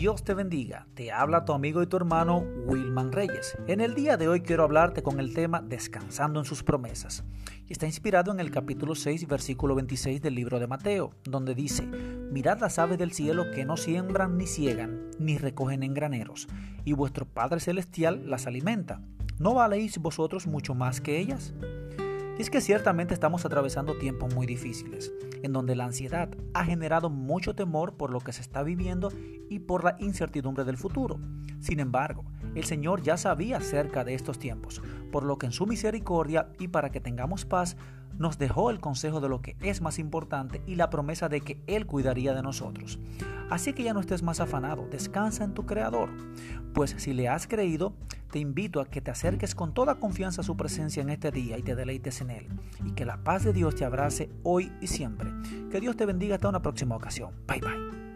Dios te bendiga. Te habla tu amigo y tu hermano Wilman Reyes. En el día de hoy quiero hablarte con el tema Descansando en sus promesas. Está inspirado en el capítulo 6, versículo 26 del libro de Mateo, donde dice, Mirad las aves del cielo que no siembran ni ciegan, ni recogen en graneros, y vuestro Padre Celestial las alimenta. ¿No valéis vosotros mucho más que ellas? Es que ciertamente estamos atravesando tiempos muy difíciles, en donde la ansiedad ha generado mucho temor por lo que se está viviendo y por la incertidumbre del futuro. Sin embargo, el Señor ya sabía acerca de estos tiempos, por lo que en su misericordia y para que tengamos paz, nos dejó el consejo de lo que es más importante y la promesa de que Él cuidaría de nosotros. Así que ya no estés más afanado, descansa en tu Creador, pues si le has creído, te invito a que te acerques con toda confianza a su presencia en este día y te deleites en él. Y que la paz de Dios te abrace hoy y siempre. Que Dios te bendiga hasta una próxima ocasión. Bye bye.